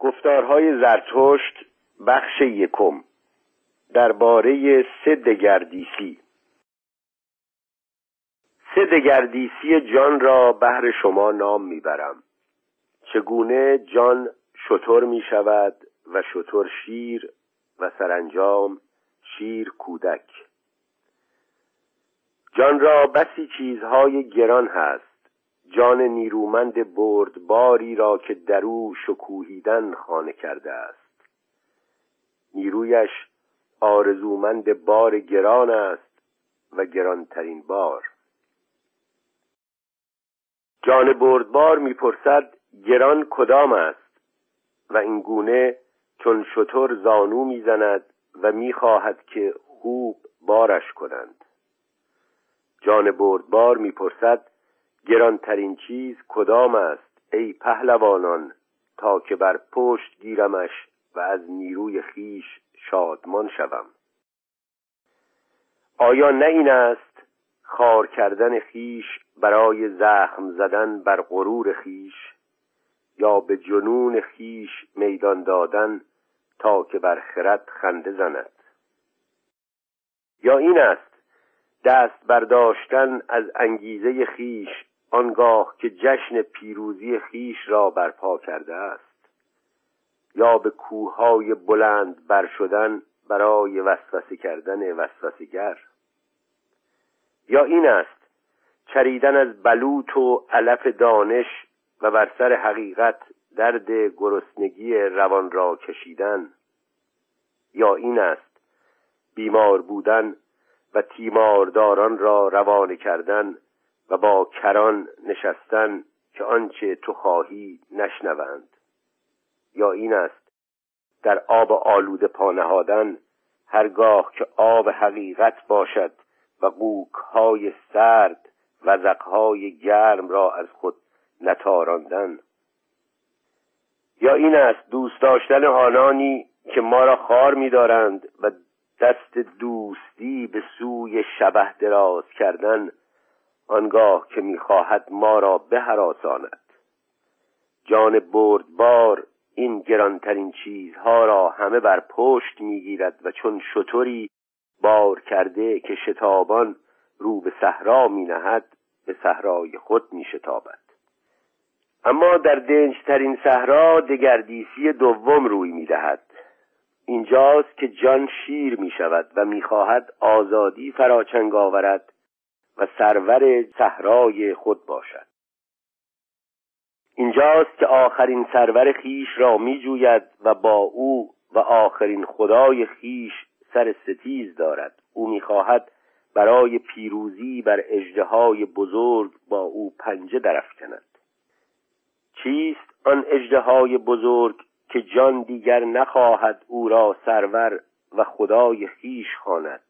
گفتارهای زرتشت بخش یکم درباره سه دگردیسی. سه دگردیسی جان را بهر شما نام می‌برم. چگونه جان شطور می شود و شطور شیر و سرانجام شیر کودک؟ جان را بسی چیزهای گران هست. جان نیرومند بردباری را که درو شکوهیدن خانه کرده است. نیرویش آرزومند بار گران است و گرانترین بار. جان بردبار می‌پرسد گران کدام است؟ و این گونه چون شطور زانو می‌زند و می‌خواهد که خوب بارش کنند. جان بردبار می‌پرسد گرانترین چیز کدام است ای پهلوانان؟ تا که بر پشت گیرمش و از نیروی خیش شادمان شوم. آیا نه این است خار کردن خیش برای زخم زدن بر غرور خیش؟ یا به جنون خیش میدان دادن تا که بر خرد خنده زند؟ یا این است دست برداشتن از انگیزه خیش آنگاه که جشن پیروزی خیش را برپا کرده است یا به کوههای بلند بر شدن برای وسوسه کردن وسوسهگر یا این است چریدن از بلوط و علف دانش و بر سر حقیقت درد گرسنگی روان را کشیدن یا این است بیمار بودن و تیمارداران را روانه کردن و با کران نشستن که آنچه تو خواهی نشنوند. یا این است در آب آلوده پانهادن هرگاه که آب حقیقت باشد و قوک های سرد و های گرم را از خود نتاراندن. یا این است دوست داشتن آنانی که ما را خار می‌دارند و دست دوستی به سوی شبه دراز کردن آنگاه که می‌خواهد ما را بهراساند. جان بردبار این گرانترین چیزها را همه بر پشت می‌گیرد و چون شطوری بار کرده که شتابان رو به صحرا می نهد به صحرای خود می شتابد اما در دنجترین صحرا دگردیسی دوم روی می دهد اینجاست که جان شیر می شود و می خواهد آزادی فراچنگ آورد و سرور صحرای خود باشد. اینجاست که آخرین سرور خیش را می جوید و با او و آخرین خدای خیش سر ستیز دارد. او می‌خواهد برای پیروزی بر اجدهای بزرگ با او پنجه درفکند چیست آن اجدهای بزرگ که جان دیگر نخواهد او را سرور و خدای خیش خواند؟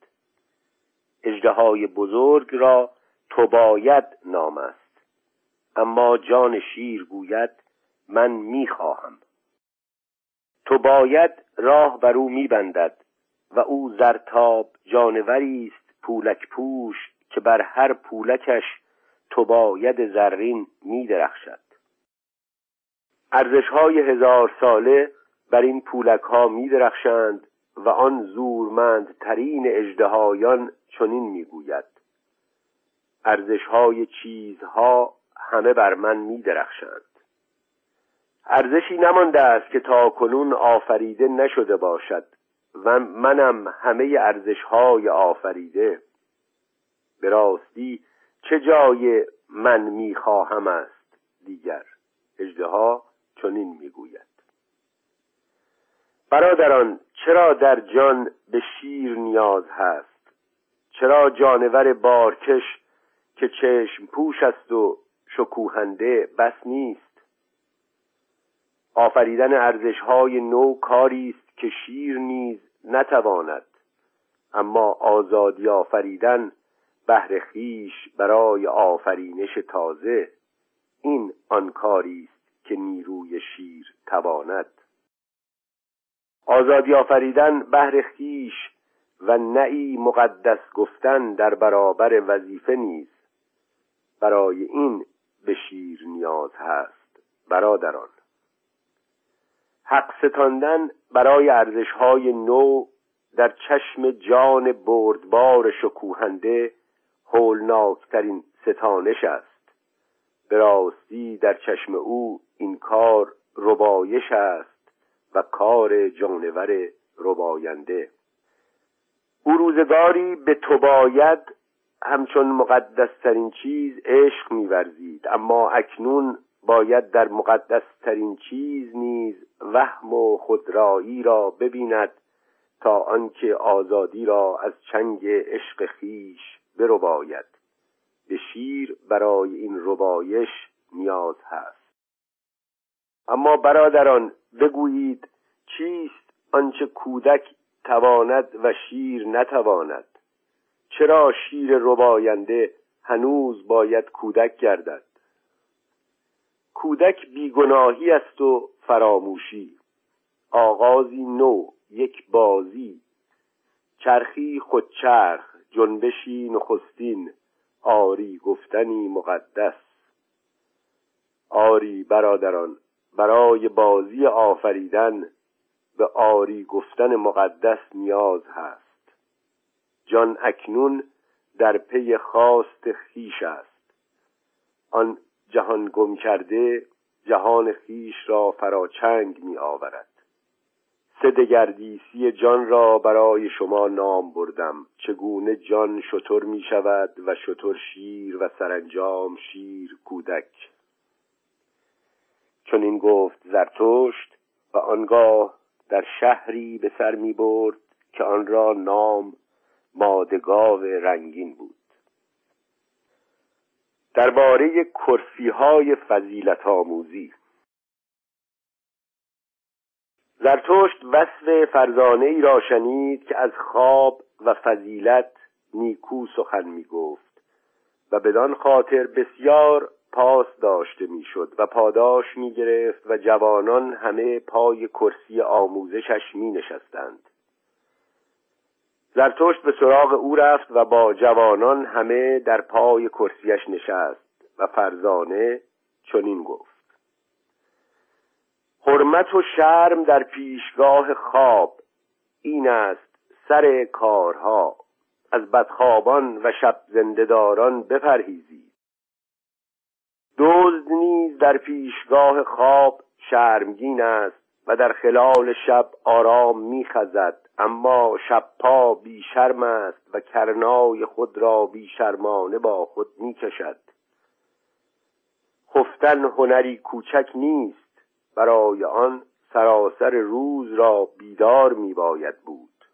اجدهای بزرگ را تو باید نام است. اما جان شیر گوید من می‌خواهم تو باید راه بر او میبندد و او زرتاب جانوری است پولک پوش که بر هر پولکش تو باید زرین میدرخشد ارزش های هزار ساله بر این پولک ها میدرخشند و آن زورمند ترین اجدهایان چنین می‌گوید. ارزش های چیزها همه بر من میدرخشند. ارزشی نمانده است که تا کنون آفریده نشده باشد و منم همه ارزش های آفریده. به راستی چه جای من می‌خواهم است؟ دیگر اجدها چنین می‌گوید. برادران چرا در جان به شیر نیاز هست؟ چرا جانور بارکش که چشم پوش است و شکوهنده بس نیست؟ آفریدن ارزش های نو کاری است که شیر نیز نتواند. اما آزادی آفریدن بهر خیش برای آفرینش تازه این آن کاری است که نیروی شیر تواند. آزادی آفریدن بهر خیش و نعی مقدس گفتن در برابر وظیفه نیز. برای این به شیر نیاز هست برادران. حق ستاندن برای ارزشهای نو در چشم جان بردبار شکوهنده هولناکترین ستانش است. به راستی در چشم او این کار ربایش است و کار جانور رباینده. او روزگاری به تو باید همچون مقدسترین چیز عشق میورزید. اما اکنون باید در مقدسترین چیز نیز وهم و خودرایی را ببیند تا آنکه آزادی را از چنگ عشق خیش برباید. به شیر برای این ربایش نیاز هست. اما برادران بگویید چیست آنچه کودک تواند و شیر نتواند. چرا شیر رباینده هنوز باید کودک گردد؟ کودک بیگناهی است و فراموشی. آغازی نو یک بازی. چرخی خودچرخ جنبشی نخستین. آری گفتنی مقدس. آری برادران برای بازی آفریدن به آری گفتن مقدس نیاز هست. جان اکنون در پی خواست خیش است. آن جهان گم کرده جهان خیش را فراچنگ می آورد. سدگردیسی جان را برای شما نام بردم. چگونه جان شطور می شود و شطور شیر و سرانجام شیر کودک. چون این گفت زرتشت و آنگاه در شهری به سر می برد که آن را نام مادگاو رنگین بود. درباره کرسی های فضیلت آموزی. زرتشت وصف فرزانه ای را شنید که از خواب و فضیلت نیکو سخن می گفت و بدان خاطر بسیار پاس داشته می‌شد و پاداش می گرفت و جوانان همه پای کرسی آموزشش می نشستند زرتشت به سراغ او رفت و با جوانان همه در پای کرسیش نشست و فرزانه چنین گفت. حرمت و شرم در پیشگاه خواب این است سر کارها. از بدخوابان و شب زندهداران بپرهیزید. دزد نیز در پیشگاه خواب شرمگین است و در خلال شب آرام میخزد اما شب پا بی شرم است و کرنای خود را بی شرمانه با خود می‌کشد. خفتن هنری کوچک نیست برای آن سراسر روز را بیدار میباید بود.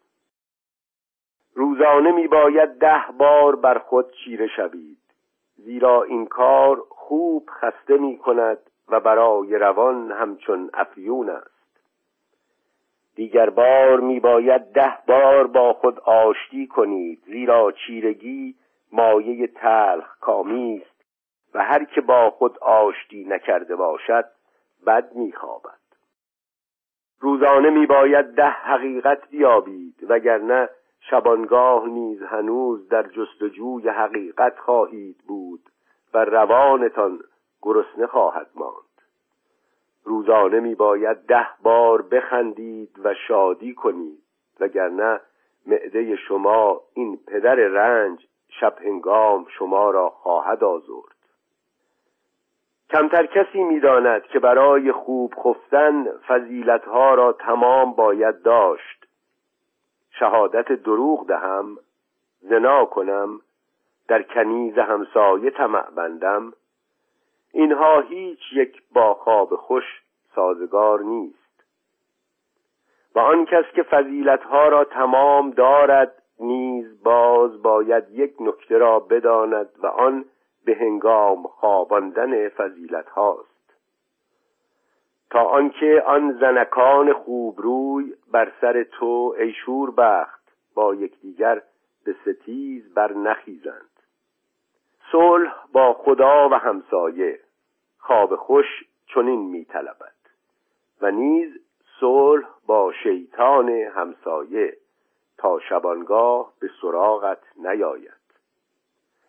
روزانه میباید ده بار بر خود چیره شوید زیرا این کار خوب خسته می کند و برای روان همچون افیون است. دیگر بار می باید ده بار با خود آشتی کنید زیرا چیرگی مایه تلخ کامی است و هر که با خود آشتی نکرده باشد بد می خوابد روزانه می باید ده حقیقت بیابید وگرنه شبانگاه نیز هنوز در جستجوی حقیقت خواهید بود. و روانتان گرسنه خواهد ماند. روزانه می باید ده بار بخندید و شادی کنید وگرنه معده شما این پدر رنج شب هنگام شما را خواهد آزرد. کمتر کسی می‌داند که برای خوب خفتن فضیلتها را تمام باید داشت. شهادت دروغ دهم زنا کنم در کنیز همسایه طمع بندم. اینها هیچ یک با خواب خوش سازگار نیست. و آن کس که فضیلتها را تمام دارد نیز باز باید یک نکته را بداند و آن به هنگام خواباندن فضیلت هاست تا آنکه آن زنکان خوبروی بر سر تو ای بخت با یکدیگر به ستیز بر نخیزند صلح با خدا و همسایه. خواب خوش چنین میطلبد و نیز صلح با شیطان همسایه تا شبانگاه به سراغت نیاید.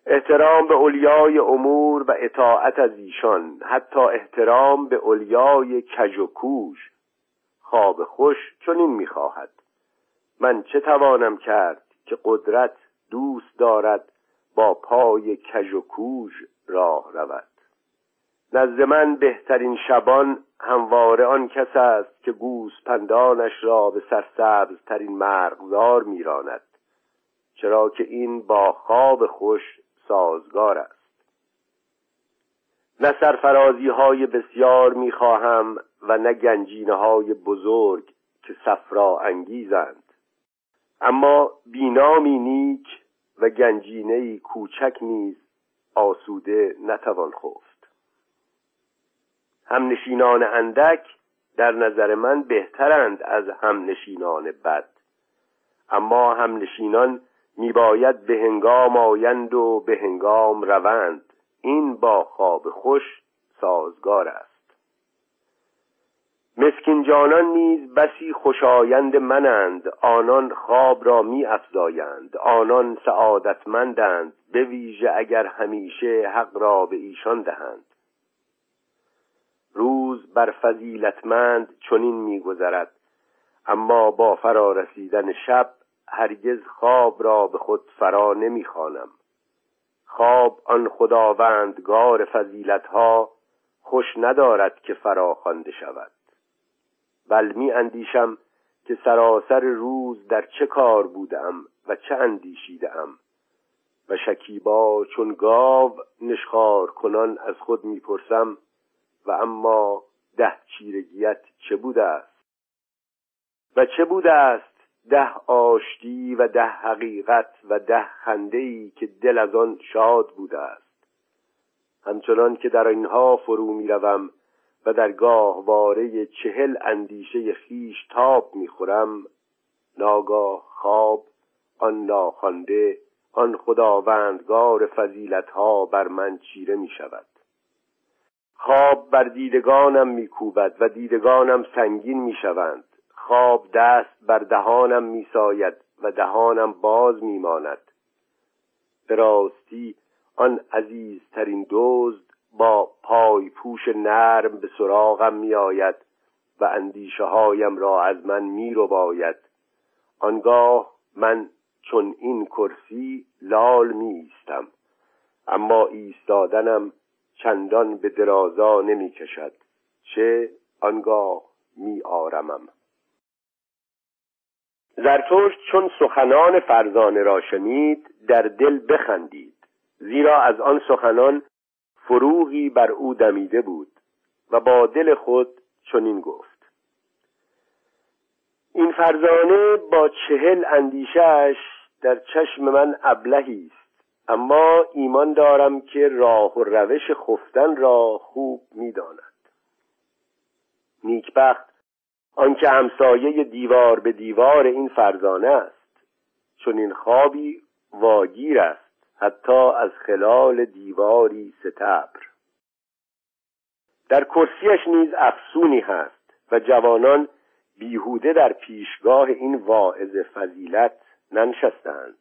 احترام به اولیای امور و اطاعت از ایشان حتی احترام به اولیای کج و کوش خواب خوش چنین می‌خواهد من چه توانم کرد که قدرت دوست دارد با پای کژ و کوژ راه رود. نزد من بهترین شبان همواره آن کس است که گوسپندانش را به ترین مرغزار میراند چرا که این با خواب خوش سازگار است. نه سرفرازی های بسیار می‌خواهم و نه گنجینه های بزرگ که صفرا انگیزند اما بینامی نیک و گنجینه کوچک نیز آسوده نتوان خفت. همنشینان اندک در نظر من بهترند از همنشینان بد. اما همنشینان میباید به هنگام آیند و به هنگام روند. این با خواب خوش سازگار است. مسکین جانان نیز بسی خوشایند منند آنان خواب را می افزایند آنان سعادتمندند به ویژه اگر همیشه حق را به ایشان دهند. روز بر فضیلتمند چنین میگذرد اما با فرا رسیدن شب هرگز خواب را به خود فرا نمی‌خوانم خواب آن خداوندگار فضیلتها خوش ندارد که فرا خوانده شود. بل می اندیشم که سراسر روز در چه کار بودم و چه اندیشیدم. و شکیبا چون گاو نشخار کنان از خود می‌پرسم و اما ده چیرگیت چه بوده است؟ و چه بوده است ده آشتی و ده حقیقت و ده خنده ای که دل از آن شاد بوده است؟ همچنان که در اینها فرو می‌روم و در گاهواره چهل اندیشه خیش تاب می‌خورم. ناگاه خواب آن ناخوانده آن خداوندگار فضیلتها بر من چیره می شود خواب بر دیدگانم میکوبد و دیدگانم سنگین می‌شوند. خواب دست بر دهانم میساید و دهانم باز میماند. به راستی آن عزیزترین دزد با پای پوش نرم به سراغم می آید و اندیشه هایم را از من می رو باید آنگاه من چون این کرسی لال می ایستم اما ایستادنم چندان به درازا نمی کشد چه آنگاه می آرمم زرتشت چون سخنان فرزانه را شنید در دل بخندید زیرا از آن سخنان فروغی بر او دمیده بود و با دل خود چنین گفت. این فرزانه با چهل اندیشش در چشم من ابلهی است اما ایمان دارم که راه و روش خفتن را خوب می‌داند. نیکبخت آنکه همسایه دیوار به دیوار این فرزانه است چون این خوابی واگیر است. حتی از خلال دیواری ستبر. در کرسیش نیز افسونی هست و جوانان بیهوده در پیشگاه این واعظ فضیلت ننشستند.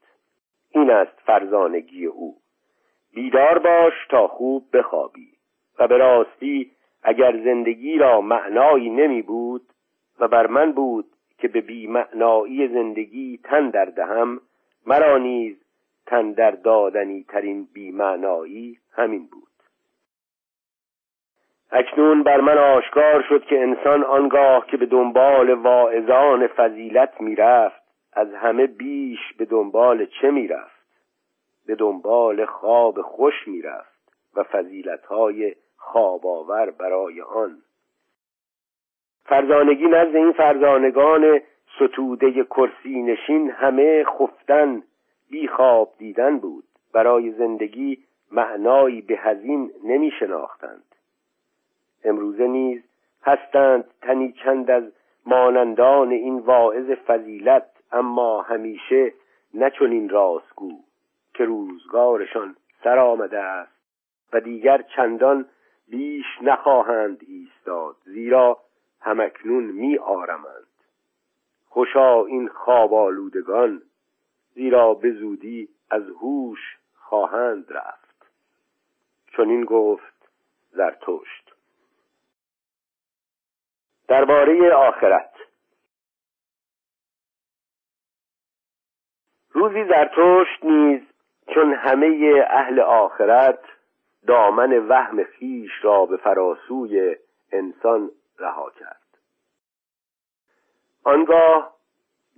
این است فرزانگی او. بیدار باش تا خوب بخوابی و به راستی اگر زندگی را معنایی نمی بود و بر من بود که به بیمعنایی زندگی تن در دهم مرا نیز تن در دادنی ترین بیمعنایی همین بود. اکنون بر من آشکار شد که انسان آنگاه که به دنبال واعظان فضیلت می‌رفت از همه بیش به دنبال چه می‌رفت؟ به دنبال خواب خوش می‌رفت و فضیلتهای خواباور برای آن. فرزانگی نزد این فرزانگان ستوده کرسی نشین همه خفتن بی خواب دیدن بود. برای زندگی معنایی به هزین نمی شناختند. امروزه نیز هستند تنی چند از مانندان این واعظ فضیلت اما همیشه نچنین راستگو که روزگارشان سر آمده است و دیگر چندان بیش نخواهند ایستاد زیرا همکنون می آرمند. خوشا این خواب آلودگان زیرا به زودی از هوش خواهند رفت. چون این گفت زرتشت درباره آخرت. روزی زرتشت نیز چون همه اهل آخرت دامن وهم خیش را به فراسوی انسان رها کرد. آنگاه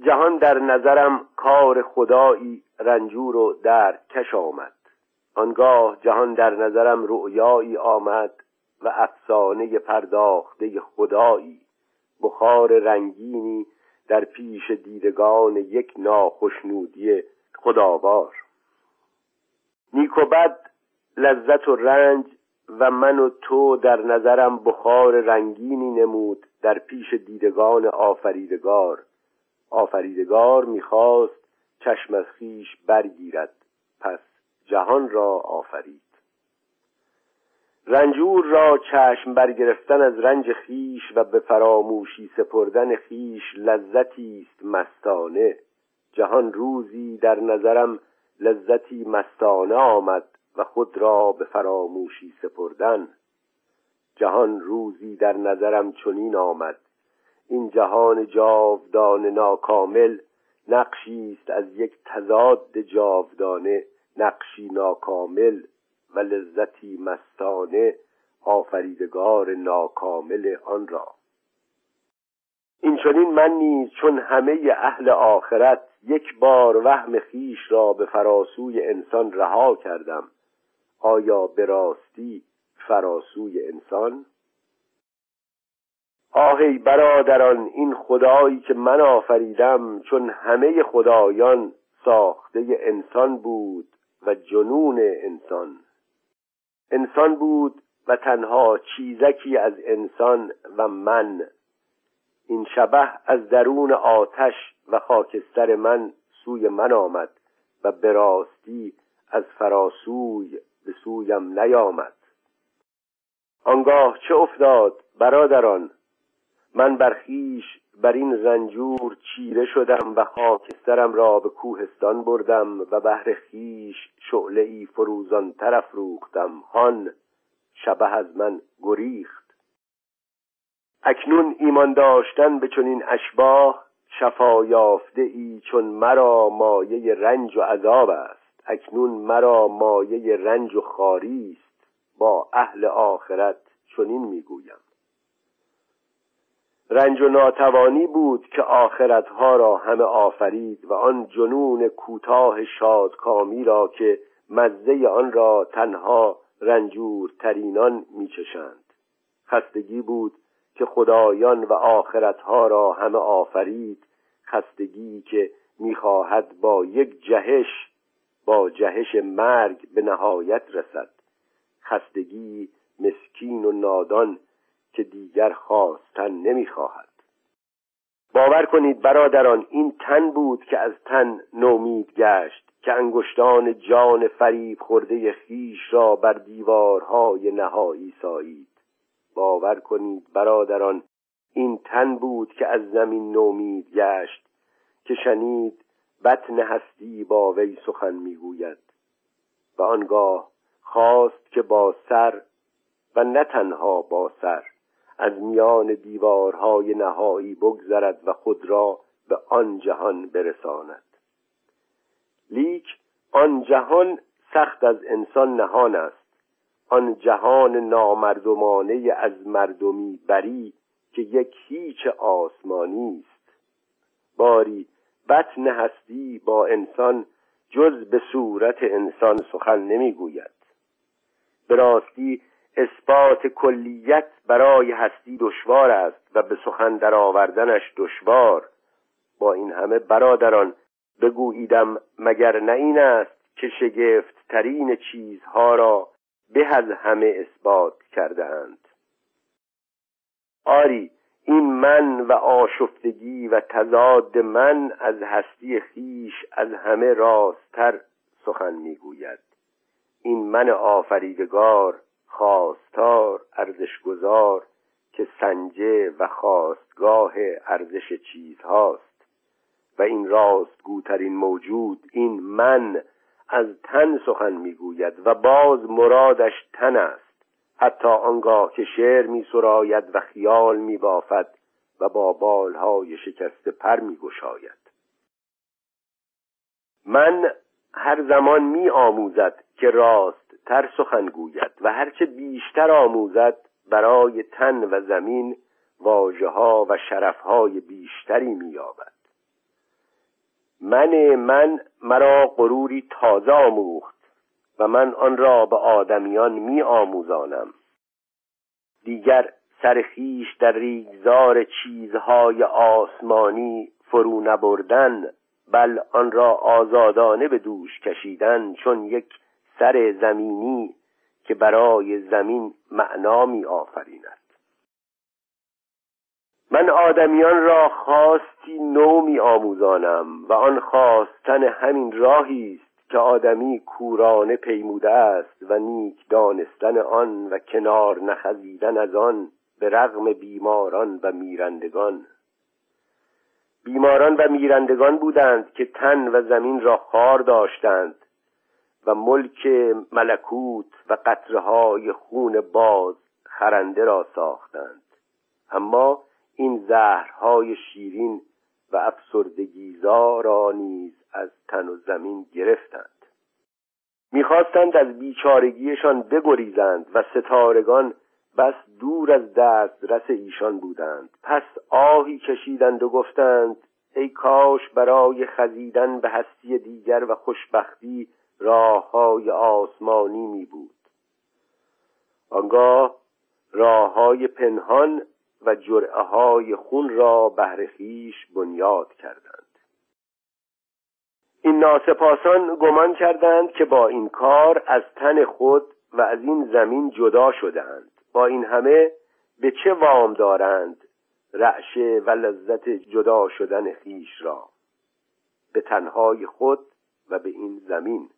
جهان در نظرم کار خدایی رنجور و درد کش آمد. آنگاه جهان در نظرم رؤیایی آمد و افسانه پرداخته خدایی بخار رنگینی در پیش دیدگان یک ناخشنودی خداوار. نیک و بد لذت و رنج و من و تو در نظرم بخار رنگینی نمود در پیش دیدگان آفریدگار. آفریدگار می‌خواست چشم از خیش برگیرد پس جهان را آفرید. رنجور را چشم برگرفتن از رنج خیش و به فراموشی سپردن خیش لذتی است مستانه. جهان روزی در نظرم لذتی مستانه آمد و خود را به فراموشی سپردن. جهان روزی در نظرم چنین آمد. این جهان جاودان ناکامل نقشی است از یک تضاد جاودانه نقشی ناکامل و لذتی مستانه آفریدگار ناکامل آن را. این چنین من نیز چون همه اهل آخرت یک بار وهم خیش را به فراسوی انسان رها کردم. آیا به راستی فراسوی انسان؟ آهی برادران این خدایی که من آفریدم چون همه خدایان ساخته انسان بود و جنون انسان. انسان بود و تنها چیزکی از انسان و من. این شبه از درون آتش و خاکستر من سوی من آمد و به راستی از فراسوی به سویم نیامد. آنگاه چه افتاد برادران؟ من برخیش بر این رنجور چیره شدم و خاکسترم را به کوهستان بردم و بهر خیش شعله ای فروزان طرف روختم هان شبه از من گریخت. اکنون ایمان داشتن به چنین اشباه شفا یافته ای چون مرا مایه رنج و عذاب است. اکنون مرا مایه رنج و خاری است با اهل آخرت چنین می‌گویم. رنج و ناتوانی بود که آخرتها را همه آفرید و آن جنون کوتاه شادکامی را که مزه آن را تنها رنجور ترینان میچشند. خستگی بود که خدایان و آخرتها را همه آفرید خستگی که می‌خواهد با یک جهش با جهش مرگ به نهایت رسد. خستگی مسکین و نادان که دیگر خواستن نمی‌خواهد. باور کنید برادران این تن بود که از تن نومید گشت که انگشتان جان فریب خورده خیش را بر دیوارهای نهایی سایید. باور کنید برادران این تن بود که از زمین نومید گشت که شنید بطن هستی با وی سخن می‌گوید. و آنگاه خواست که با سر و نه تنها با سر. از میان دیوارهای نهایی بگذرد و خود را به آن جهان برساند. لیک آن جهان سخت از انسان نهان است. آن جهان نامردمانه از مردمی بری که یک هیچ آسمانی است. باری بطن هستی با انسان جز به صورت انسان سخن نمی‌گوید. به راستی اثبات کلیت برای هستی دشوار است و به سخن درآوردنش دشوار. با این همه برادران بگوییدم مگر نه این است که شگفت ترین چیزها را به از همه اثبات کرده اند آری این من و آشفتگی و تضاد من از هستی خیش از همه راستتر سخن می‌گوید. این من آفریدگار خواستار ارزشگذار که سنجه و خواستگاه ارزش چیزهاست. و این راست گوترین موجود این من از تن سخن می‌گوید و باز مرادش تن است. حتی آنگاه که شعر می سراید و خیال می بافد و با بالهای شکسته پر می گشاید من هر زمان می آموزد که راست تر سخن گوید و هرچه بیشتر آموزد برای تن و زمین واجه ها و شرف های بیشتری می یابد من من مرا غروری تازه آموخت و من آن را به آدمیان می آموزانم دیگر سرخیش در ریگزار چیزهای آسمانی فرو نبردن بل آن را آزادانه به دوش کشیدن چون یک سر زمینی که برای زمین معنا می آفریند من آدمیان را خواستی نو می آموزانم و آن خواستن همین راهی است که آدمی کورانه پیموده است و نیک دانستن آن و کنار نخزیدن از آن به رغم بیماران و میرندگان. بیماران و میرندگان بودند که تن و زمین را خار داشتند. و ملک ملکوت و قطرهای خون باز خرنده را ساختند. اما این زهرهای شیرین و افسردگیزا را نیز از تن و زمین گرفتند. می‌خواستند از بیچارگیشان بگریزند و ستارگان بس دور از دسترس ایشان بودند. پس آهی کشیدند و گفتند ای کاش برای خزیدن به هستی دیگر و خوشبختی راه های آسمانی می بود آنگاه راه های پنهان و جرعه های خون را بهر خویش بنیاد کردند. این ناسپاسان گمان کردند که با این کار از تن خود و از این زمین جدا شدهاند. با این همه به چه وام دارند رعشه و لذت جدا شدن خیش را؟ به تنهای خود و به این زمین.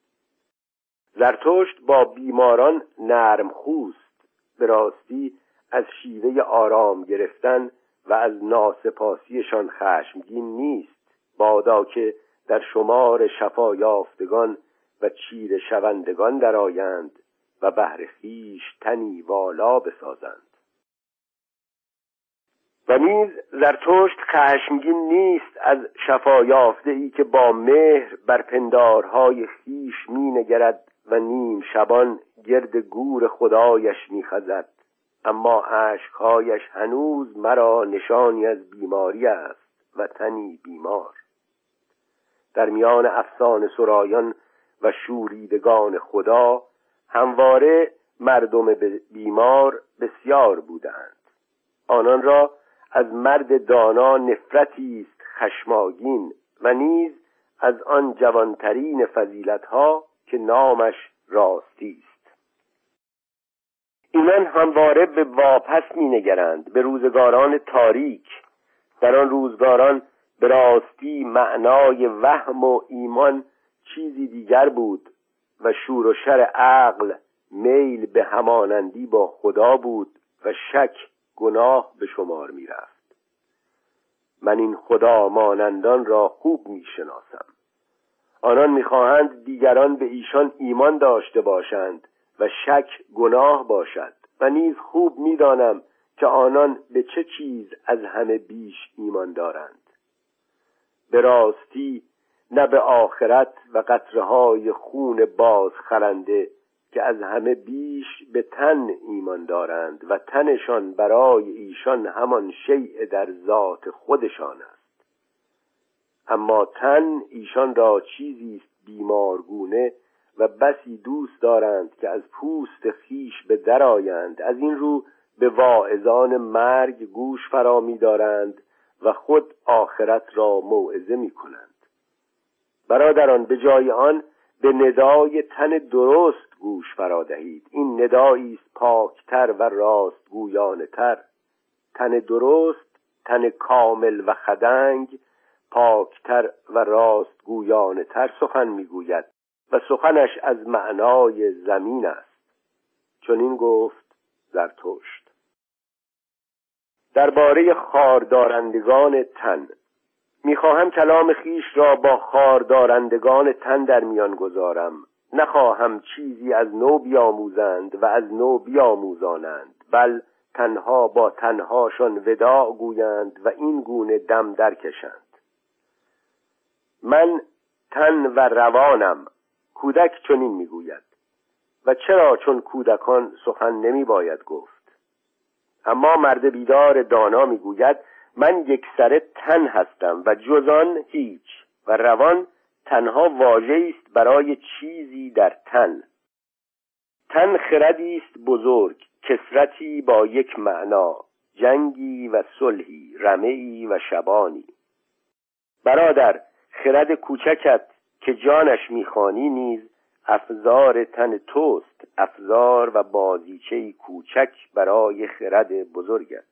زرتشت با بیماران نرم خوست به راستی از شیوه آرام گرفتن و از ناسپاسیشان خشمگین نیست. بادا که در شمار شفا یافتگان و چیر شوندگان درآیند و بهر خیش تنی والا بسازند. و نیز زرتشت خشمگین نیست از شفا یافته ای که با مهر بر پندارهای خیش می نگرد و نیم شبان گرد گور خدایش می خزد اما عشقهایش هنوز مرا نشانی از بیماری است و تنی بیمار. در میان افسان سرایان و شوریدگان خدا همواره مردم بیمار بسیار بودند. آنان را از مرد دانا نفرتی است خشماگین و نیز از آن جوانترین فضیلتها که نامش راستی است. اینان همواره به واپس مینگرند به روزگاران تاریک. در آن روزگاران به راستی معنای وهم و ایمان چیزی دیگر بود و شور و شر عقل میل به همانندی با خدا بود و شک گناه به شمار می رفت من این خدا مانندان را خوب می شناسم آنان می‌خواهند دیگران به ایشان ایمان داشته باشند و شک گناه باشد و نیز خوب می‌دانم که آنان به چه چیز از همه بیش ایمان دارند. به راستی نه به آخرت و قطره های خون باز خرنده که از همه بیش به تن ایمان دارند و تنشان برای ایشان همان شیء در ذات خودشان است. اما تن ایشان را چیزی است بیمارگونه و بسی دوست دارند که از پوست خیش به درآیند از این رو به واعظان مرگ گوش فرا دارند و خود آخرت را موعظه می کنند. برادران به جای آن به ندای تن درست گوش فرا دهید. این ندایی است پاکتر و راست گویانه تر تن درست تن کامل و خدنگ پاکتر و راست گویانه تر سخن می‌گوید و سخنش از معنای زمین است. چون این گفت زرتشت. درباره خاردارندگان تن می‌خواهم کلام خیش را با خاردارندگان تن در میان گذارم. نخواهم چیزی از نو بیاموزند و از نو بیاموزانند بل تنها با تنهاشان وداع گویند و این گونه دم درکشند. من تن و روانم کودک چنین می‌گوید. و چرا چون کودکان سخن نمی باید گفت؟ اما مرد بیدار دانا می‌گوید من یک سره تن هستم و جزان هیچ و روان تنها واژه است برای چیزی در تن. تن خردی است بزرگ کسرتی با یک معنا جنگی و صلحی رمعی و شبانی. برادر خرد کوچکت که جانش می‌خوانی نیز افزار تن توست افزار و بازیچه کوچک برای خرد بزرگت.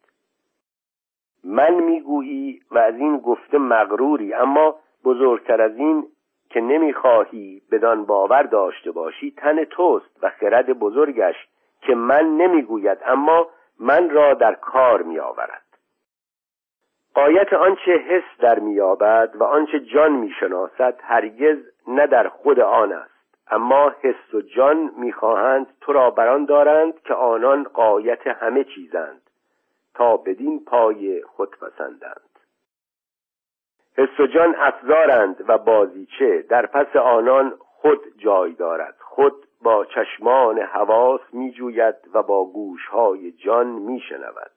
من می‌گویی و از این گفته مغروری اما بزرگتر از این که نمی‌خواهی بدان باور داشته باشی تن توست و خرد بزرگش که من نمی‌گوید اما من را در کار میآورد. قایت آنچه حس در مییابد و آنچه جان می‌شناسد هرگز نه در خود آن است. اما حس و جان می‌خواهند تو را بران دارند که آنان قایت همه چیزند تا بدین پای خود پسندند. حس و جان افزارند و بازیچه در پس آنان خود جای دارد. خود با چشمان حواس میجوید و با گوشهای جان میشنود.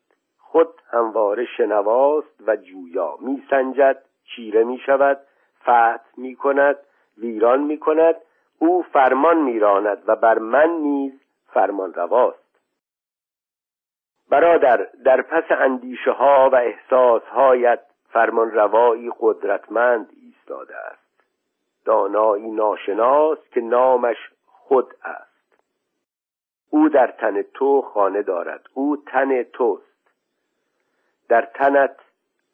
خود همواره شنواست و جویا میسنجد چیره می‌شود فتح می‌کند ویران می‌کند او فرمان میراند و بر من نیز فرمان رواست. برادر در پس اندیشه ها و احساسهایت فرمان روایی قدرتمند ایستاده است. دانایی ناشناس که نامش خود است. او در تن تو خانه دارد. او تن توست. در تنت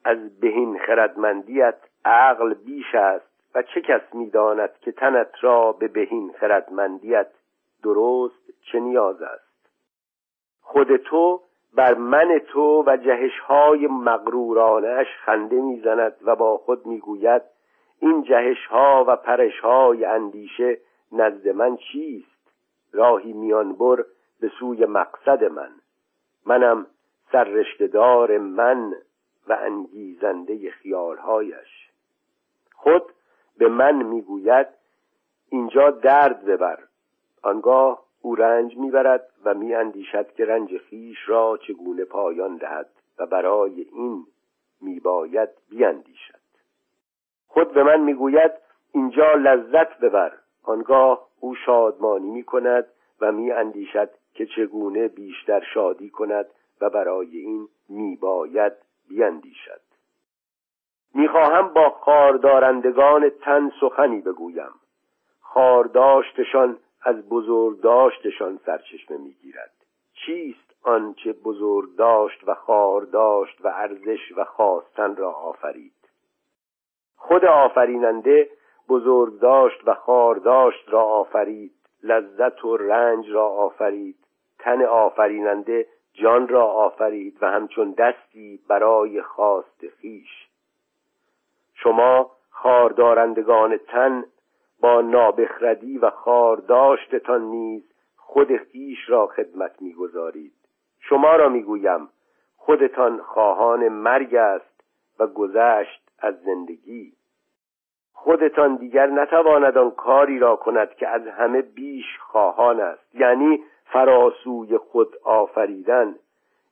از بهین خردمندیت عقل بیش است و چه کس می‌داند که تنت را به بهین خردمندیت درست چه نیاز است؟ خود تو بر من تو و جهش های مغرورانش خنده می‌زند و با خود می‌گوید این جهش ها و پرش های اندیشه نزد من چیست؟ راهی میانبر به سوی مقصد من. منم سررشتدار من و انگیزنده خیالهایش. خود به من می‌گوید اینجا درد ببر. آنگاه او رنج می‌برد و میاندیشد که رنج خیش را چگونه پایان دهد و برای این میباید بیاندیشد. خود به من می‌گوید اینجا لذت ببر. آنگاه او شادمانی می کند و می اندیشد که چگونه بیشتر شادی کند و برای این می باید بیاندیشد می‌خواهم با خاردارندگان تن سخنی بگویم. خارداشتشان از بزرگداشتشان سرچشمه می‌گیرد. چیست آنچه بزرگ داشت و خار داشت و ارزش و خواستن را آفرید؟ خود آفریننده بزرگ داشت و خار داشت را آفرید لذت و رنج را آفرید. تن آفریننده جان را آفرید و همچون دستی برای خواست خیش شما خاردارندگان تن با نابخردی و خارداشتتان نیز خود خیش را خدمت می‌گذارید. شما را می‌گویم خودتان خواهان مرگ است و گذشت از زندگی. خودتان دیگر نتواند آن کاری را کند که از همه بیش خواهان است. یعنی فراسوی خود آفریدن.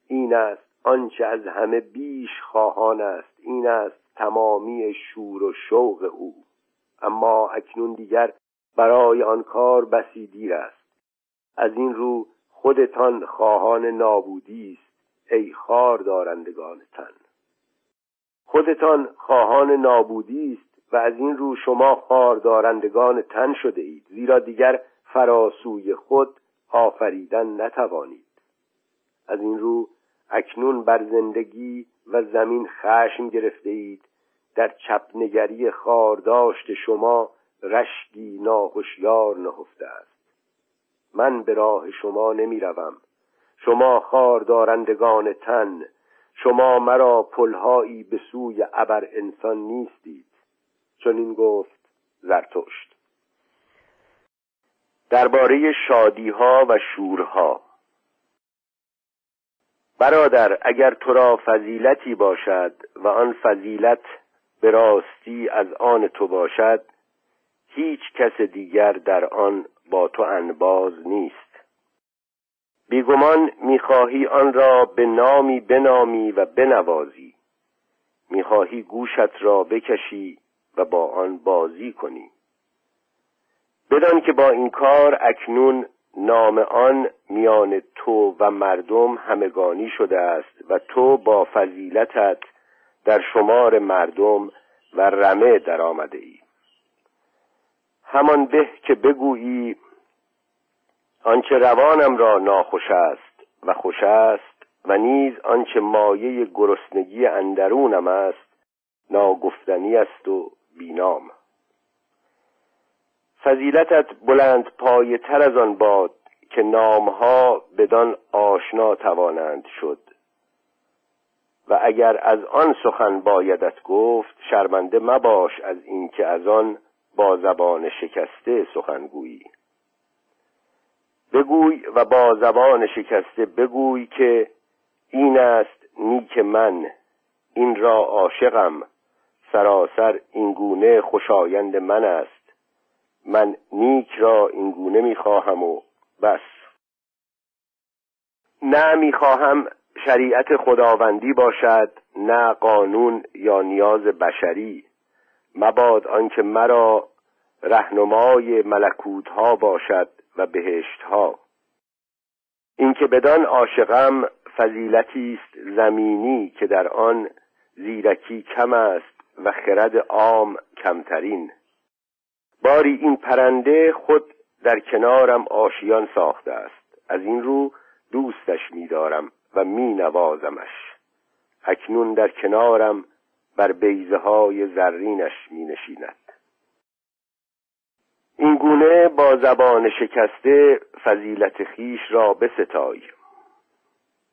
این است آنچه از همه بیش خواهان است. این است تمامی شور و شوق او. اما اکنون دیگر برای آن کار بسی دیر است. از این رو خودتان خواهان نابودی است ای خار دارندگان تن. خودتان خواهان نابودی است و از این رو شما خاردارندگان تن شده اید زیرا دیگر فراسوی خود آفریدن نتوانید. از این رو اکنون بر زندگی و زمین خشم گرفته اید در چپنگری خارداشت شما رشدی ناهشیار نهفته است. من به راه شما نمی روم شما خاردارندگان تن. شما مرا پلهایی به سوی ابر انسان نیستید. چون این گفت زرتشت. درباره شادیها و شورها. برادر اگر تو را فضیلتی باشد و آن فضیلت به راستی از آن تو باشد هیچ کس دیگر در آن با تو انباز نیست. بیگمان می‌خواهی آن را به نامی بنامی و بنوازی. می‌خواهی گوشت را بکشی و با آن بازی کنی. بدان که با این کار اکنون نام آن میان تو و مردم همگانی شده است و تو با فضیلتت در شمار مردم و رمه در آمده ای. همان به که بگویی آنچه روانم را ناخوش است و خوش است و نیز آنچه مایه گرسنگی اندرونم است ناگفتنی است و بینام. فضیلتت بلند پایه تر از آن باد که نامها بدان آشنا توانند شد. و اگر از آن سخن بایدت گفت شرمنده مباش از اینکه از آن با زبان شکسته سخنگویی. بگوی و با زبان شکسته بگوی که این است نیک من این را عاشقم سراسر اینگونه خوشایند من است. من نیک را اینگونه می‌خواهم و بس. نه می‌خواهم شریعت خداوندی باشد نه قانون یا نیاز بشری. مباد آنکه مرا رهنمای ملکوت ها باشد و بهشت ها اینکه بدان عاشقم فضیلتی است زمینی که در آن زیرکی کم است و خرد عام کمترین. باری این پرنده خود در کنارم آشیان ساخته است. از این رو دوستش میدارم و می نوازمش اکنون در کنارم بر بیزه های زرینش می نشیند این گونه با زبان شکسته فضیلت خیش را بستای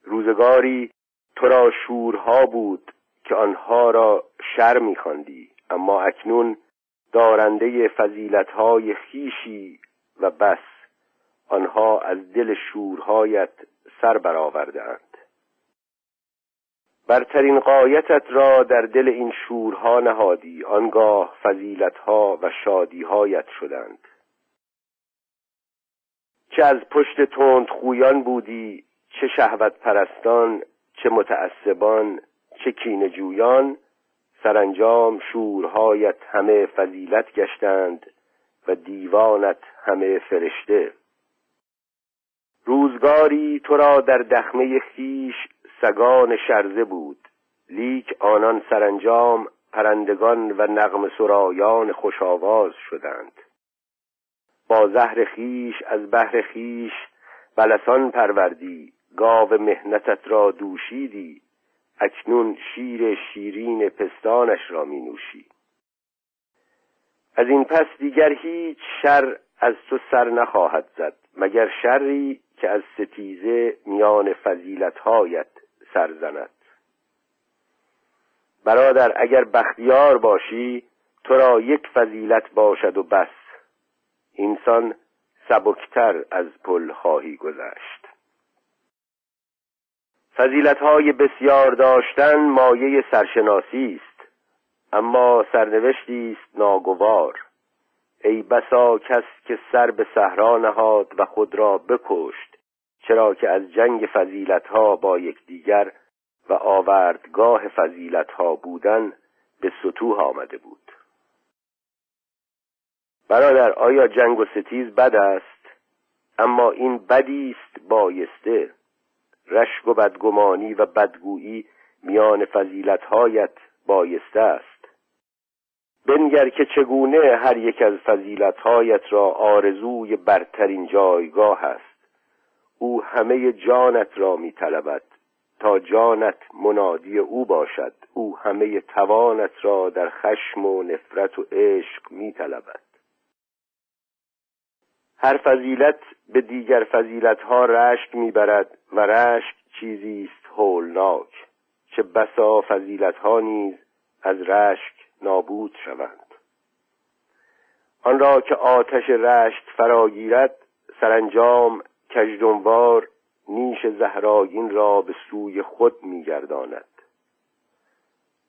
روزگاری تو را شورها بود که آنها را شر میخواندی اما اکنون دارنده فضیلتهای خیشی و بس آنها از دل شورهایت سر برآوردهاند. برترین قایتت را در دل این شورها نهادی آنگاه فضیلتها و شادیهایت شدند. چه از پشت تند خویان بودی چه شهوت پرستان چه متعصبان چه کین جویان سرانجام شورهایت همه فضیلت گشتند و دیوانت همه فرشته. روزگاری تو را در دخمه خیش سگان شرزه بود. لیک آنان سرانجام پرندگان و نغم سرایان خوشاواز شدند. با زهر خیش از بهر خیش بلسان پروردی گاو مهنتت را دوشیدی. اکنون شیر شیرین پستانش را می نوشی از این پس دیگر هیچ شر از تو سر نخواهد زد مگر شری که از ستیزه میان فضیلتهایت سر زند. برادر اگر بختیار باشی تو را یک فضیلت باشد و بس. اینسان سبکتر از پل خواهی گذشت. فضیلت های بسیار داشتن مایه سرشناسی است. اما سرنوشتی است ناگوار. ای بسا کس که سر به صحرا نهاد و خود را بکشت چرا که از جنگ فضیلت ها با یکدیگر و آوردگاه فضیلت ها بودن به سطوح آمده بود. برادر آیا جنگ و ستیز بد است؟ اما این بدی است بایسته. رشک و بدگمانی و بدگویی میان فضیلتهایت بایسته است. بنگر که چگونه هر یک از فضیلتهایت را آرزوی برترین جایگاه است او همه جانت را میطلبد تا جانت منادی او باشد. او همه توانت را در خشم و نفرت و عشق میطلبد. هر فضیلت به دیگر فضیلت ها رشک می‌برد و رشک چیزی است هولناک چه بسا فضیلت ها نیز از رشک نابود شوند. آن را که آتش رشک فراگیرد سرانجام کژدنبار نیش زهراگین را به سوی خود میگرداند.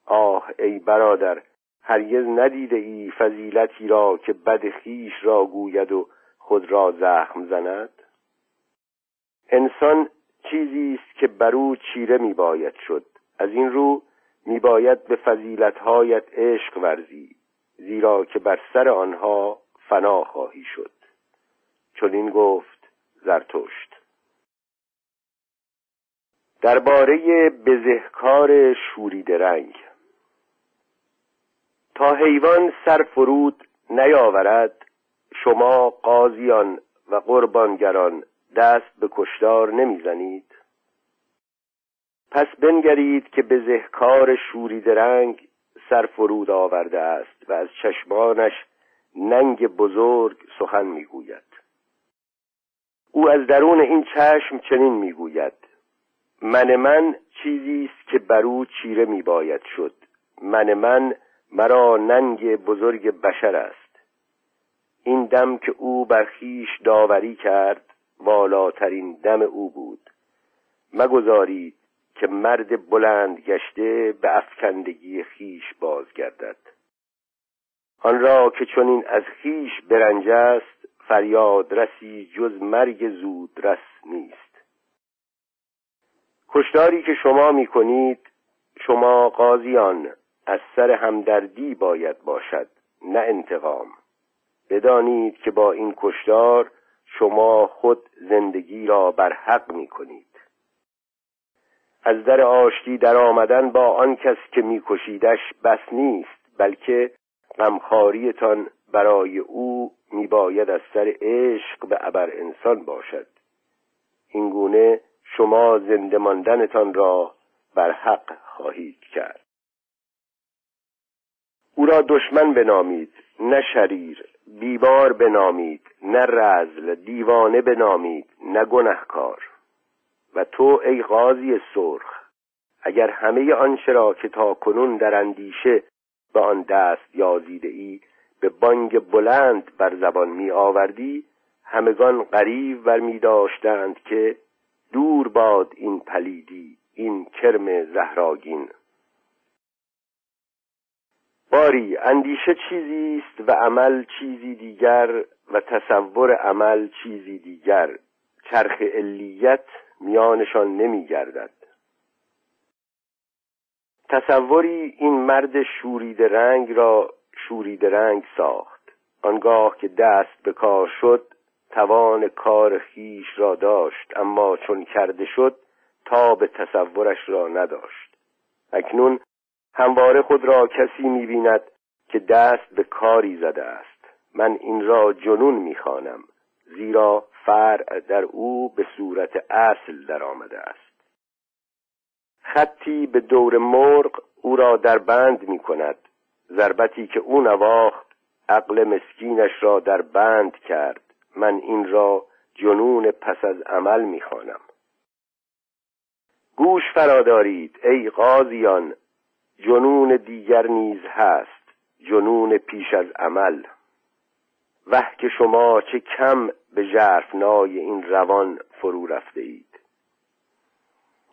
آه ای برادر هرگز ندیده ای فضیلتی را که بد خیش را گوید و خود را زخم زند؟ انسان چیزی است که بر او چیره می باید شد. از این رو می باید به فضیلتهایت عشق ورزی زیرا که بر سر آنها فنا خواهی شد. چون این گفت زرتشت. درباره بزهکار شورید رنگ. تا حیوان سر فرود نیاورد شما قاضیان و قربانگران دست به کشتار نمی‌زنید؟ پس بنگرید که به زهکار شورید رنگ سر فرود آورده است و از چشمانش ننگ بزرگ سخن می‌گوید. او از درون این چشم چنین می‌گوید. من من چیزی است که بر او چیره میباید شد. من من مرا ننگ بزرگ بشر است. این دم که او بر خیش داوری کرد والاترین دم او بود. مگذارید که مرد بلند گشته به افکندگی خیش بازگردد. آن را که چنین از خیش برنج است فریاد رسی جز مرگ زود رس نیست. کشداری که شما می کنید شما قاضیان از سر همدردی باید باشد نه انتقام. بدانید که با این کشدار شما خود زندگی را بر حق می کنید. از در آشتی در آمدن با آن کس که میکشیدش بس نیست بلکه غمخواریتان برای او میباید از سر عشق به ابر انسان باشد. اینگونه شما زنده ماندنتان را بر حق خواهید کرد. او را دشمن بنامید نه شریر. بیبار بنامید نه رزل دیوانه بنامید نه گنهکار. و تو ای قاضی سرخ اگر همه آنچه را که تا کنون در اندیشه به آن دست یازیده ای به بانگ بلند بر زبان می آوردی همگان قریب بر می داشتند که دور باد این پلیدی این کرم زهراگین. باری اندیشه چیزی است و عمل چیزی دیگر و تصور عمل چیزی دیگر. چرخ علیت میانشان نمی گردد تصوری این مرد شورید رنگ را شورید رنگ ساخت. آنگاه که دست به کار شد توان کار خیش را داشت اما چون کرده شد تا به تصورش را نداشت. اکنون همواره خود را کسی می‌بیند که دست به کاری زده است. من این را جنون می‌خوانم زیرا فرع در او به صورت اصل در آمده است. خطی به دور مرغ او را در بند می کند ضربتی که او نواخت عقل مسکینش را در بند کرد. من این را جنون پس از عمل می‌خوانم. گوش فرادارید ای قاضیان جنون دیگر نیز هست جنون پیش از عمل. وه که شما چه کم به جرفنای این روان فرو رفته اید.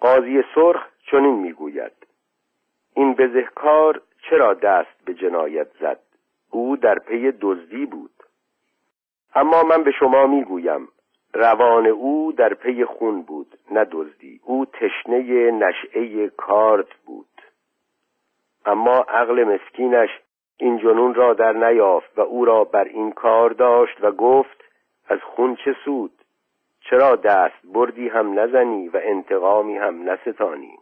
قاضی سرخ چنین می‌گوید این بزهکار چرا دست به جنایت زد؟ او در پی دزدی بود. اما من به شما می‌گویم روان او در پی خون بود نه دزدی. او تشنه نشعه کارد بود. اما عقل مسکینش این جنون را در نیافت و او را بر این کار داشت و گفت از خون چه سود؟ چرا دست بردی هم نزنی و انتقامی هم نستانی؟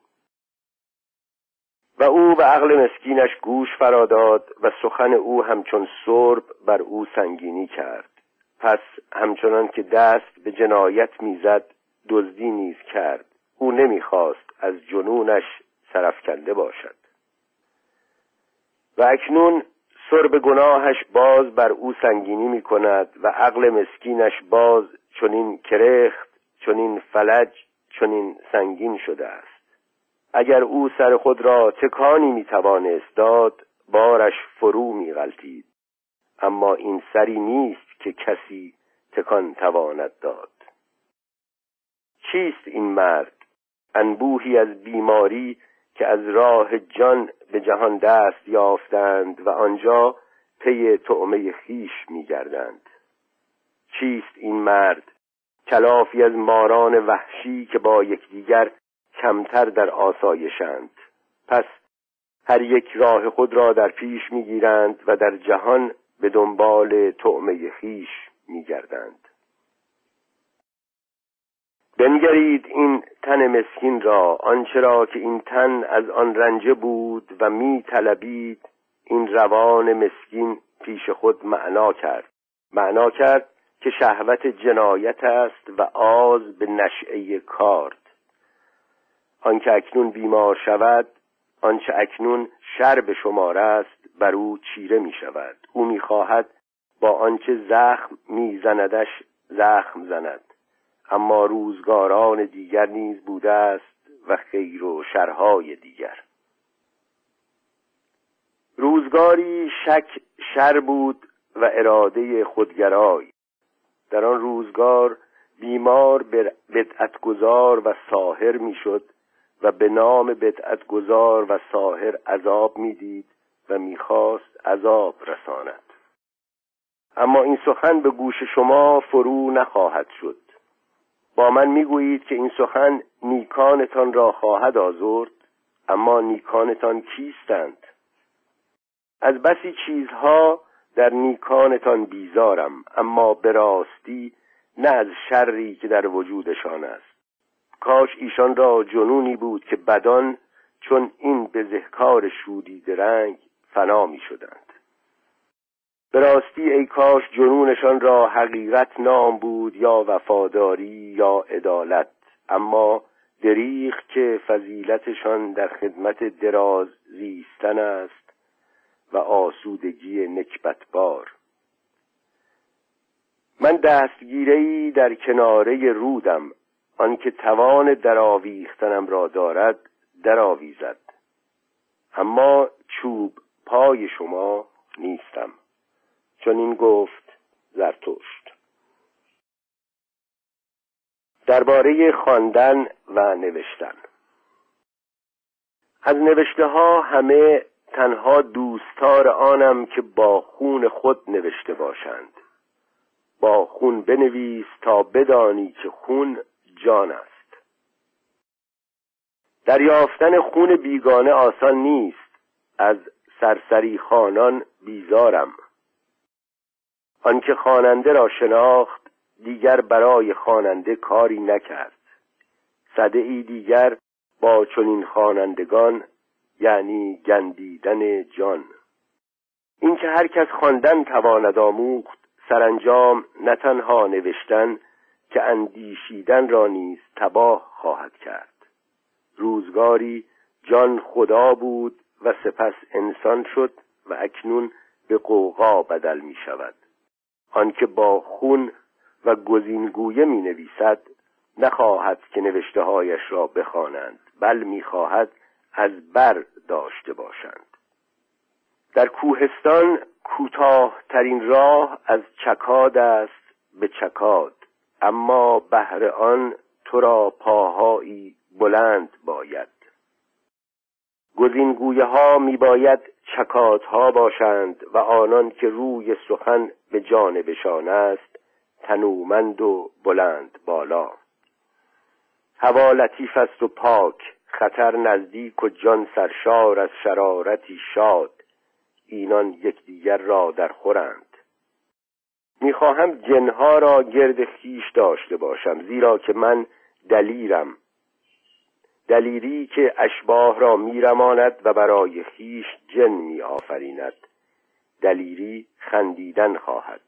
و او به عقل مسکینش گوش فراداد و سخن او همچون سرب بر او سنگینی کرد. پس همچنان که دست به جنایت می‌زد دزدی نیز کرد. او نمی‌خواست از جنونش سرفکنده باشد. و اکنون سرب گناهش باز بر او سنگینی می کند و عقل مسکینش باز چنین کرخت چنین فلج چنین سنگین شده است. اگر او سر خود را تکانی می توانست داد بارش فرو می غلطید اما این سری نیست که کسی تکان تواند داد. چیست این مرد؟ انبوهی از بیماری که از راه جان به جهان دست یافتند و آنجا پی طعمه خیش میگردند. چیست این مرد؟ کلافی از ماران وحشی که با یکدیگر کمتر در آسایشند پس هر یک راه خود را در پیش می‌گیرند و در جهان به دنبال طعمه خیش میگردند. بنگرید این تن مسکین را آنچه را که این تن از آن رنجه بود و می طلبید این روان مسکین پیش خود معنا کرد. معنا کرد که شهوت جنایت است و آز به نشعه کارد. آنکه اکنون بیمار شود آنچه اکنون شر به شمار است بر او چیره می شود. او می خواهد با آنچه زخم می زندش زخم زند. اما روزگاران دیگر نیز بوده است و خیر و شرهای دیگر. روزگاری شک شر بود و اراده خودگرای. در آن روزگار بیمار بدعتگذار و ساهر می‌شد و به نام بدعتگذار و ساهر عذاب می‌دید و می‌خواست عذاب رساند. اما این سخن به گوش شما فرو نخواهد شد. من می‌گویید که این سخن نیکانتان را خواهد آزرد اما نیکانتان کیستند؟ از بسی چیزها در نیکانتان بیزارم اما به راستی نه از شری که در وجودشان است. کاش ایشان را جنونی بود که بدان چون این بزهکار شودی رنگ فنا می شدند به راستی ای کاش جنونشان را حقیقت نام بود یا وفاداری یا عدالت. اما دریغ که فضیلتشان در خدمت دراز زیستن است و آسودگی نکبتبار. من دستگیری در کناره رودم. آنکه توان درآویختنم را دارد درآویزد. اما چوب پای شما نیستم. چون این گفت زرتشت. درباره خواندن و نوشتن. از نوشته ها همه تنها دوستار آنم که با خون خود نوشته باشند. با خون بنویس تا بدانی که خون جان است. دریافتن خون بیگانه آسان نیست. از سرسری خانان بیزارم. آنکه خواننده را شناخت دیگر برای خواننده کاری نکرد. صده ای دیگر با چنین خوانندگان یعنی گندیدن جان. اینکه هر کس خواندن تواند آموخت سرانجام نه تنها نوشتن که اندیشیدن را نیز تباه خواهد کرد. روزگاری جان خدا بود و سپس انسان شد و اکنون به قوقا بدل می شود آنکه با خون و گزینگویه می نویسد نخواهد که نوشته هایش را بخوانند بل می‌خواهد از بر داشته باشند. در کوهستان کوتاه ترین راه از چکاد است به چکاد اما بهر آن تو را پاهایی بلند باید. گزینگویه ها می باید چکادها باشند و آنان که روی سخن به جانبشان است تنومند و بلند بالا. هوا لطیف است و پاک خطر نزدیک و جان سرشار از شرارتی شاد. اینان یکدیگر را در خورند می‌خواهم جنها را گرد خیش داشته باشم زیرا که من دلیرم. دلیری که اشباه را میرماند و برای خیش جن میآفریند. دلیری خندیدن خواهد.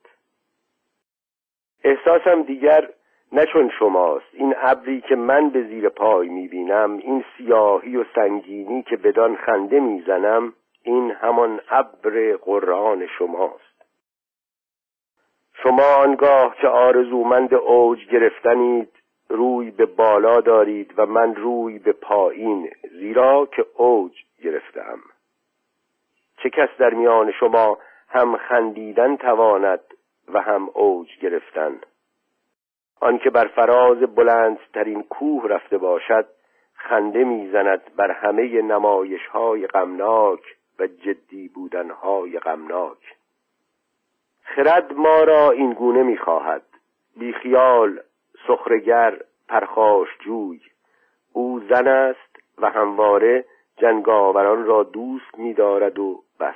احساسم دیگر نه چون شماست. این ابری که من به زیر پای می‌بینم این سیاهی و سنگینی که بدان خنده می‌زنم این همان ابر قرآن شماست. شما آنگاه که آرزومند اوج گرفتنید روی به بالا دارید و من روی به پایین زیرا که اوج گرفتم. چه کس در میان شما هم خندیدن تواند و هم اوج گرفتن؟ آنکه بر فراز بلندترین کوه رفته باشد خنده می‌زند بر همه نمایش های غمناک و جدی بودن های غمناک. خرد ما را این گونه می‌خواهد. بیخیال سخرگر پرخاش جوی. او زن است و همواره جنگاوران را دوست می‌دارد و بس.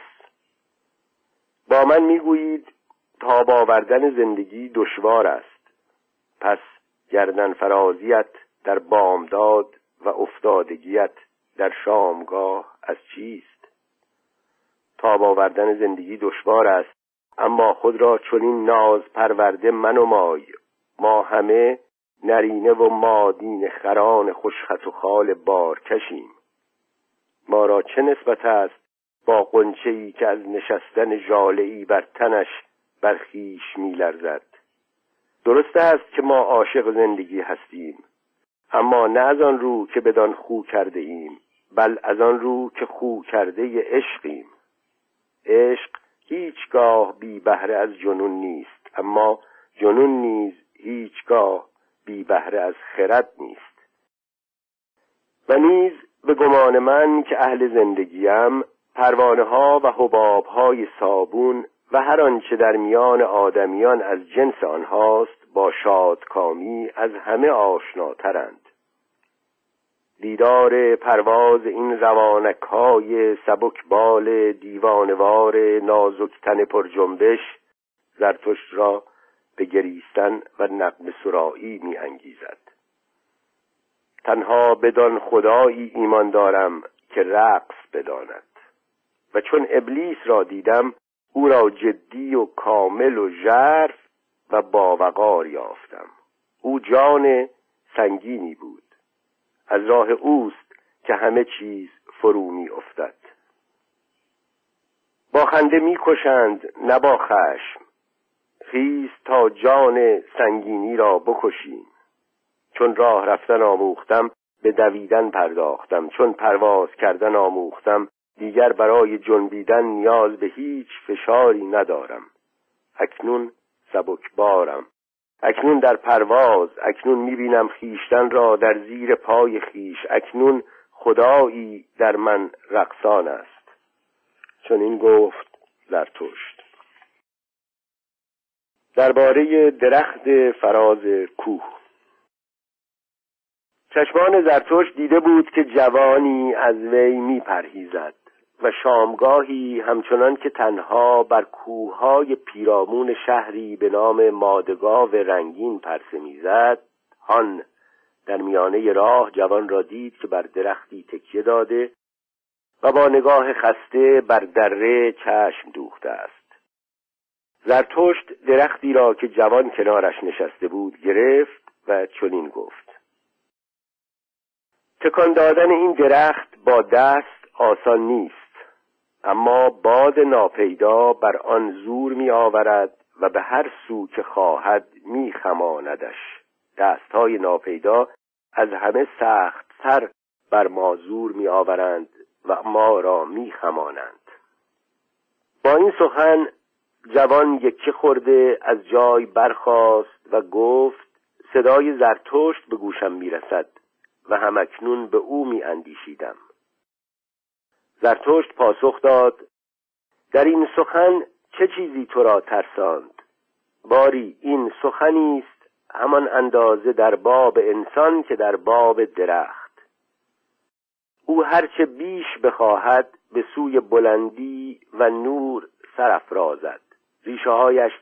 با من می‌گویید تاب آوردن زندگی دشوار است. پس گردن فرازیت در بامداد و افتادگیت در شامگاه از چیست؟ تاب آوردن زندگی دشوار است اما خود را چنین ناز پرورده من و مای ما همه نرینه و مادین خران خوشخط و خال کشیم ما را چه نسبت است با قنچه ای که از نشستن ای بر تنش بر خیش میلرزد؟ درست است که ما عاشق زندگی هستیم اما نه از آن رو که بدان خو کرده ایم بل از آن رو که خو کرده عشقیم. عشق هیچگاه بی بهره از جنون نیست اما جنون نیز هیچگاه بی بهره از خرد نیست. و نیز به گمان من که اهل زندگیم پروانه ها و حباب های صابون و هر آنچه در میان آدمیان از جنس آنهاست با شادکامی از همه آشناترند. دیدار پرواز این روانک های سبک بال دیوانوار نازک تن پر جنبش زرتشت را به گریستن و نقم سرایی می انگیزد تنها بدان خدایی ایمان دارم که رقص بداند. و چون ابلیس را دیدم او را جدی و کامل و ژرف و باوقار یافتم. او جان سنگینی بود. از راه اوست که همه چیز فرو می افتد با خنده می کشند نه با خشم. خیز تا جان سنگینی را بکشیم. چون راه رفتن آموختم به دویدن پرداختم. چون پرواز کردن آموختم دیگر برای جنبیدن نیاز به هیچ فشاری ندارم. اکنون سبکبارم. اکنون در پرواز اکنون می‌بینم خیشتن را در زیر پای خیش اکنون خدایی در من رقصان است. چون این گفت زرتشت. درباره درخت فراز کوه. چشمان زرتشت دیده بود که جوانی از وی میپرهیزد و شامگاهی همچنان که تنها بر کوههای پیرامون شهری به نام مادگاو رنگین پرسه می‌زد هان در میانه راه جوان را دید که بر درختی تکیه داده و با نگاه خسته بر دره چشم دوخته است. زرتشت درختی را که جوان کنارش نشسته بود گرفت و چنین گفت. تکان دادن این درخت با دست آسان نیست اما باد ناپیدا بر آن زور می آورد و به هر سو که خواهد می خماندش دستهای ناپیدا از همه سخت تر بر ما زور می آورند و ما را می خمانند با این سخن جوان یکی خورده از جای برخاست و گفت صدای زرتشت به گوشم می‌رسد و همکنون به او می اندیشیدم زرتشت پاسخ داد در این سخن چه چیزی تو را ترساند؟ باری این سخنی است همان اندازه در باب انسان که در باب درخت. او هرچه بیش بخواهد به سوی بلندی و نور سرافرازد. ریشه هایش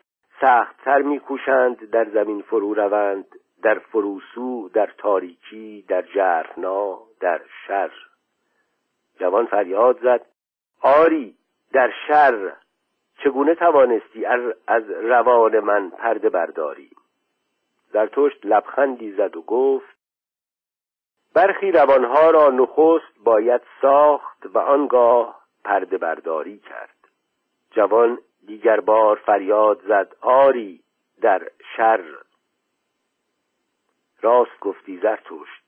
سختتر میکوشند در زمین فرو روند در فروسو در تاریکی در جرفنا در شر. جوان فریاد زد آری در شر چگونه توانستی از روان من پرده برداری؟ زرتشت لبخندی زد و گفت برخی روانها را نخست باید ساخت و آنگاه پرده برداری کرد. جوان دیگر بار فریاد زد آری در شر. راست گفتی زرتشت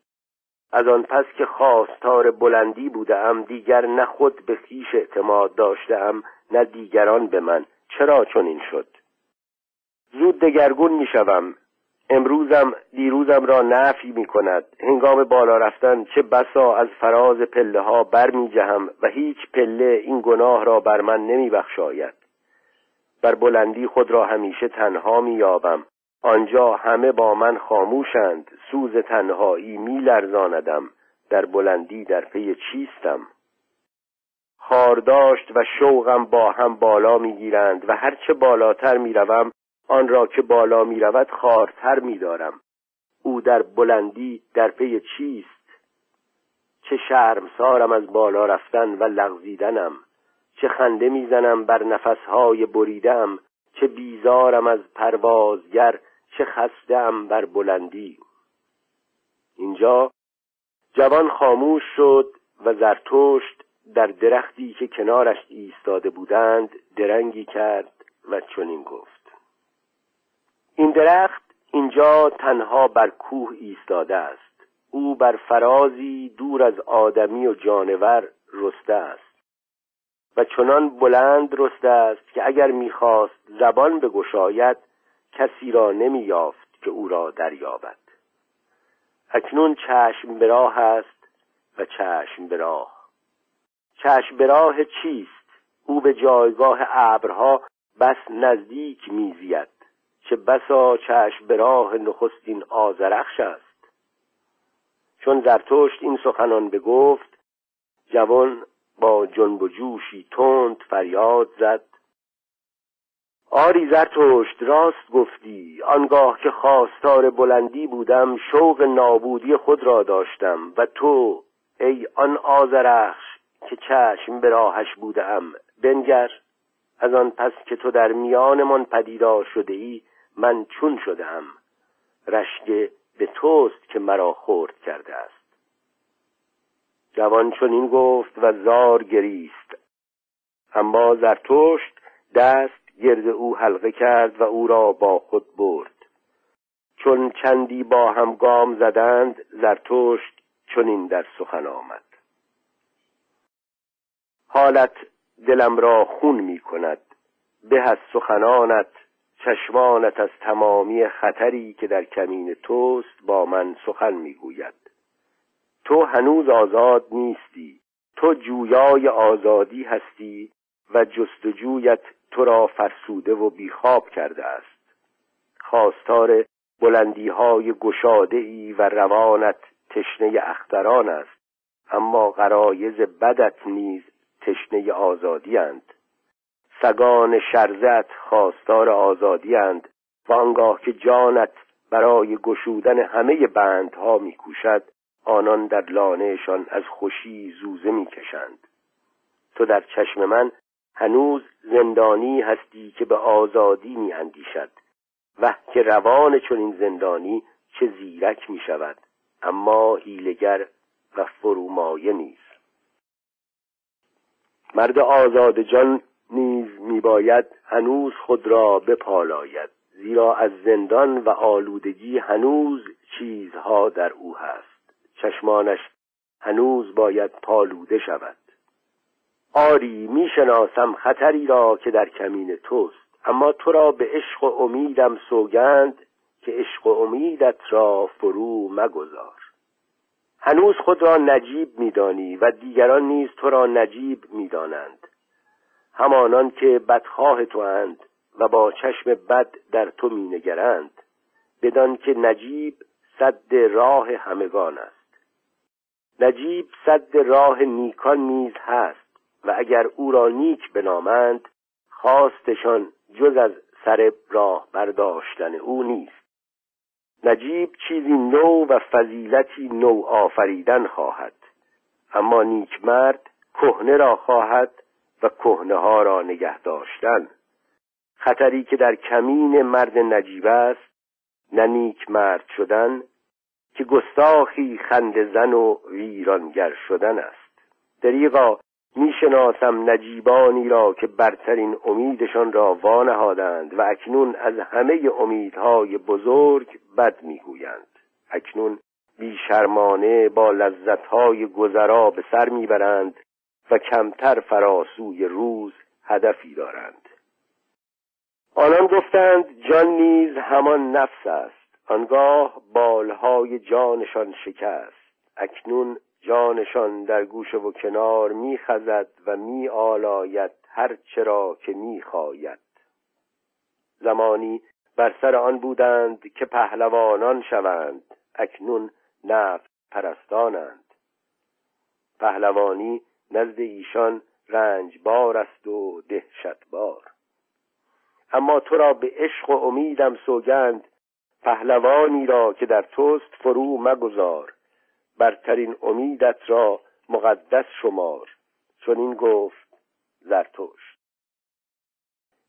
از آن پس که خواستار بلندی بودم دیگر نه خود به خیش اعتماد داشتم نه دیگران به من. چرا چنین شد؟ زود دگرگون می‌شوم. امروزم دیروزم را نفی می کند هنگام بالا رفتن چه بسا از فراز پله ها بر می جهم و هیچ پله این گناه را بر من نمی بخشاید بر بلندی خود را همیشه تنها می یابم آنجا همه با من خاموشند. سوز تنهایی می لرزاندم در بلندی در پی چیستم. خارداشت و شوقم با هم بالا می‌گیرند و هرچه بالاتر می‌روم آن را که بالا می‌رود خارتر میدارم. او در بلندی در پی چیست؟ چه شرمسارم از بالا رفتن و لغزیدنم. چه خنده می‌زنم بر نفسهای بریدم چه بیزارم از پروازگر چه خستم بر بلندی. اینجا جوان خاموش شد و زرتشت در درختی که کنارش ایستاده بودند درنگی کرد و چنین گفت. این درخت اینجا تنها بر کوه ایستاده است. او بر فرازی دور از آدمی و جانور رسته است. و چنان بلند رسته است که اگر می‌خواست زبان بگشاید کسی را نمییافت که او را دریابد. اکنون چشم به راه است و چشم به راه. چشم به راه چیست؟ او به جایگاه ابرها بس نزدیک میزید. چه بسا چشم به راه نخستین آزرخش است. چون زرتشت این سخنان بگفت جوان با جنب و جوشی تند فریاد زد. آری زرتشت راست گفتی. آنگاه که خواستار بلندی بودم شوق نابودی خود را داشتم. و تو ای آن آزرخش که چشم به راهش بودم بنگر. از آن پس که تو در میانمان پدیدار شده ای من چون شدم رشک به توست که مرا خورد کرده است. جوان چون این گفت و زار گریست. اما زرتشت دست گرد او حلقه کرد و او را با خود برد. چون چندی با هم گام زدند زرتشت چنین در سخن آمد. حالت دلم را خون می کند. به از سخنانت چشمانت از تمامی خطری که در کمین توست با من سخن می‌گوید تو هنوز آزاد نیستی. تو جویای آزادی هستی و جستجویت تو را فرسوده و بیخواب کرده است. خواستار بلندی های گشاده ای و روانت تشنه اختران است اما غرایز بدت نیز تشنه آزادی اند. سگان شرزت خواستار آزادی اند و آنگاه که جانت برای گشودن همه بندها میکوشد آنان در لانهشان از خوشی زوزه می‌کشند. تو در چشم من هنوز زندانی هستی که به آزادی میاندیشد. و که روان چنین زندانی چه زیرک می شود اما هیلگر و فرومایه نیست. مرد آزاد جان نیز میباید هنوز خود را بپالاید. زیرا از زندان و آلودگی هنوز چیزها در او هست. چشمانش هنوز باید پالوده شود. آری می‌شناسم خطری را که در کمین توست اما تو را به عشق و امیدم سوگند که عشق و امیدت را فرو مگذار. هنوز خود را نجیب میدانی و دیگران نیز تو را نجیب می‌دانند. همانان که بدخواه تو اند و با چشم بد در تو مینگرند بدان که نجیب صد راه همگان است. نجیب صد راه نیکان نیز هست و اگر او را نیک بنامند خواستشان جز از سر راه برداشتن او نیست. نجیب چیزی نو و فضیلتی نو آفریدن خواهد اما نیک مرد کهنه را خواهد و کهنه ها را نگه داشتن. خطری که در کمین مرد نجیب است نه نیک مرد شدن که گستاخی خند زن و ویرانگر شدن است. دریغا می‌شناسم نجیبانی را که برترین امیدشان را وانهادند و اکنون از همه امیدهای بزرگ بد می‌گویند. اکنون بیشرمانه با لذتهای گذرا به سر می‌برند و کمتر فراسوی روز هدفی دارند. آنان گفتند جان نیز همان نفس است. آنگاه بالهای جانشان شکست. اکنون جانشان در گوشه و کنار میخزد و می آلاید هر چرا که می‌خواید. زمانی بر سر آن بودند که پهلوانان شوند. اکنون نفت پرستانند. پهلوانی نزد ایشان رنجبار است و دهشتبار اما تو را به عشق و امیدم سوگند. پهلوانی را که در توست فرو مگذار برترین امیدت را مقدس شمار. چون این گفت زرتشت.